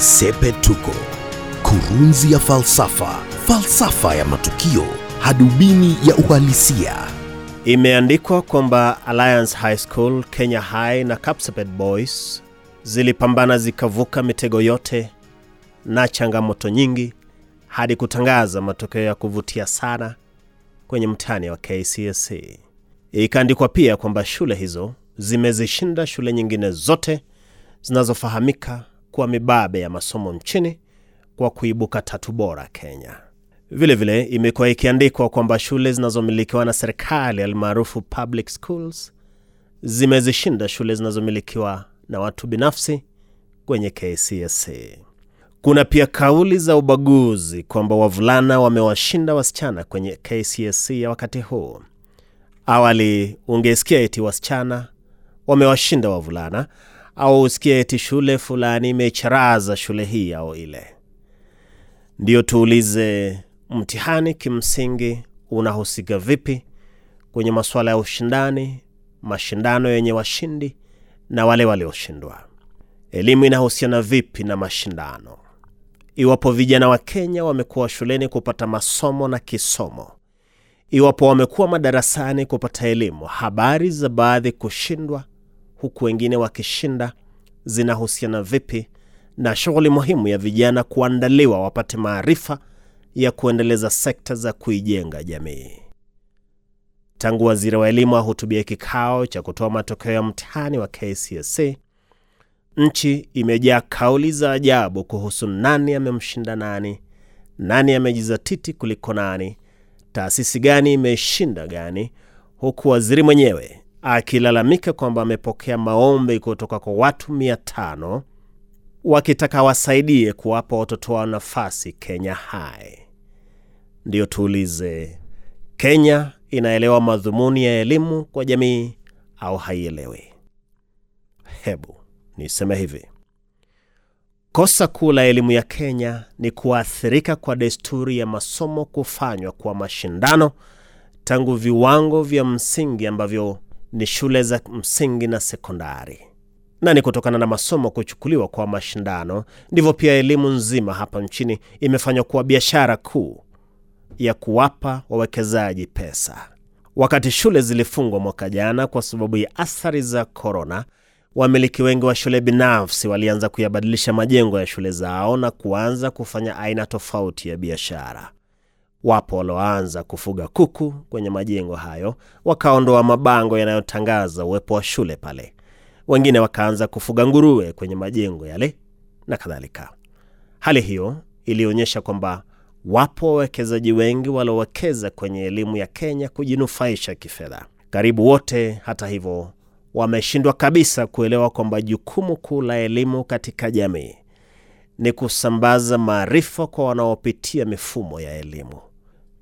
Sepetuko, kurunzi ya falsafa, falsafa ya matukio, hadubini ya uhalisia. Imeandikwa kwamba Alliance High School, Kenya High na Kapsabet Boys zilipambana zikavuka mitego yote na changamoto nyingi hadi kutangaza matokeo ya kuvutia sana kwenye mtani wa KCSE. Ikaandikwa pia kwamba shule hizo zimezishinda shule nyingine zote zinazofahamika kuwa mibabe ya masomo nchini kwa kuibuka tatu bora Kenya. Vilevile imekuwa ikiandikwa kwamba shule zinazomilikiwa na serikali almaarufu public schools zimezishinda shule zinazomilikiwa na watu binafsi kwenye KCSE. Kuna pia kauli za ubaguzi kwamba wavulana wamewashinda wasichana kwenye KCSE ya wakati huu. Awali ungesikia eti wasichana wamewashinda wavulana au usikie eti shule fulani imecharaza shule hii au ile. Ndiyo tuulize, mtihani kimsingi unahusika vipi kwenye masuala ya ushindani, mashindano yenye washindi na wale walioshindwa? Elimu inahusiana vipi na mashindano? Iwapo vijana wa Kenya wamekuwa shuleni kupata masomo na kisomo, iwapo wamekuwa madarasani kupata elimu, habari za baadhi kushindwa huku wengine wakishinda zinahusiana vipi na shughuli muhimu ya vijana kuandaliwa wapate maarifa ya kuendeleza sekta za kuijenga jamii? Tangu waziri wa elimu ahutubia kikao cha kutoa matokeo ya mtihani wa KCSE, nchi imejaa kauli za ajabu kuhusu nani amemshinda nani, nani amejizatiti kuliko nani, taasisi gani imeshinda gani, huku waziri mwenyewe akilalamika kwamba amepokea maombi kutoka kwa watu mia tano wakitaka wasaidie kuwapa watoto wao nafasi Kenya Hai. Ndiyo tuulize, Kenya inaelewa madhumuni ya elimu kwa jamii au haielewi? Hebu niseme hivi, kosa kuu la elimu ya Kenya ni kuathirika kwa desturi ya masomo kufanywa kwa mashindano tangu viwango vya msingi ambavyo ni shule za msingi na sekondari, na ni kutokana na masomo kuchukuliwa kwa mashindano ndivyo pia elimu nzima hapa nchini imefanywa kuwa biashara kuu ya kuwapa wawekezaji pesa. Wakati shule zilifungwa mwaka jana kwa sababu ya athari za korona, wamiliki wengi wa shule binafsi walianza kuyabadilisha majengo ya shule zao na kuanza kufanya aina tofauti ya biashara. Wapo walioanza kufuga kuku kwenye majengo hayo, wakaondoa mabango yanayotangaza uwepo wa shule pale. Wengine wakaanza kufuga nguruwe kwenye majengo yale na kadhalika. Hali hiyo ilionyesha kwamba wapo wawekezaji wengi waliowekeza kwenye elimu ya Kenya kujinufaisha kifedha. Karibu wote, hata hivyo, wameshindwa kabisa kuelewa kwamba jukumu kuu la elimu katika jamii ni kusambaza maarifa kwa wanaopitia mifumo ya elimu.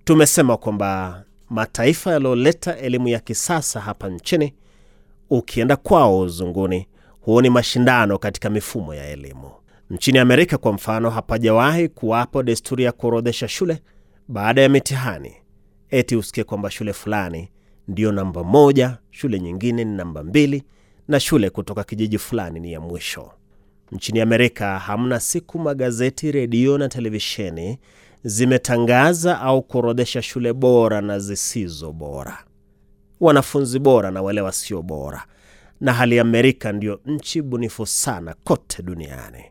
Tumesema kwamba mataifa yaliyoleta elimu ya kisasa hapa nchini, ukienda kwao uzunguni, huoni mashindano katika mifumo ya elimu. Nchini Amerika kwa mfano, hapajawahi kuwapo desturi ya kuorodhesha shule baada ya mitihani, eti usikie kwamba shule fulani ndiyo namba moja, shule nyingine ni namba mbili, na shule kutoka kijiji fulani ni ya mwisho. Nchini Amerika hamna siku magazeti, redio na televisheni zimetangaza au kuorodhesha shule bora na zisizo bora, wanafunzi bora na wale wasio bora. Na hali Amerika ndiyo nchi bunifu sana kote duniani.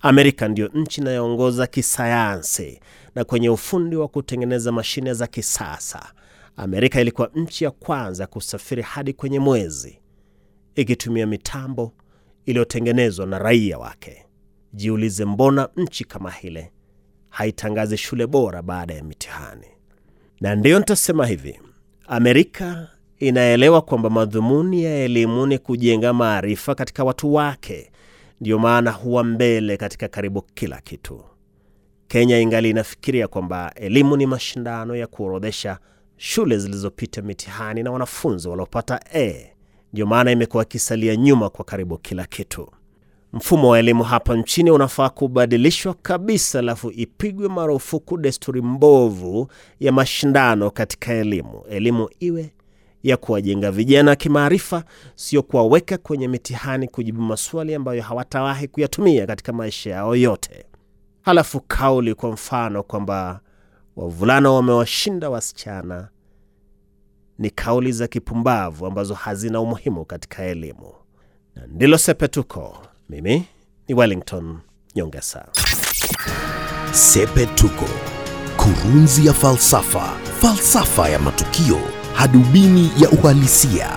Amerika ndiyo nchi inayoongoza kisayansi na kwenye ufundi wa kutengeneza mashine za kisasa. Amerika ilikuwa nchi ya kwanza kusafiri hadi kwenye mwezi ikitumia mitambo iliyotengenezwa na raia wake. Jiulize, mbona nchi kama hile haitangazi shule bora baada ya mitihani? Na ndiyo nitasema hivi, Amerika inaelewa kwamba madhumuni ya elimu ni kujenga maarifa katika watu wake, ndiyo maana huwa mbele katika karibu kila kitu. Kenya ingali inafikiria kwamba elimu ni mashindano ya kuorodhesha shule zilizopita mitihani na wanafunzi waliopata A. Ndiyo maana imekuwa ikisalia nyuma kwa karibu kila kitu. Mfumo wa elimu hapa nchini unafaa kubadilishwa kabisa, alafu ipigwe marufuku desturi mbovu ya mashindano katika elimu. Elimu iwe ya kuwajenga vijana kimaarifa, sio kuwaweka kwenye mitihani kujibu maswali ambayo hawatawahi kuyatumia katika maisha yao yote. Halafu kauli kwa mfano kwamba wavulana wamewashinda wasichana ni kauli za kipumbavu ambazo hazina umuhimu katika elimu. Na ndilo Sepetuko. Mimi ni Wellington Nyongesa. Sepetuko, kurunzi ya falsafa, falsafa ya matukio, hadubini ya uhalisia.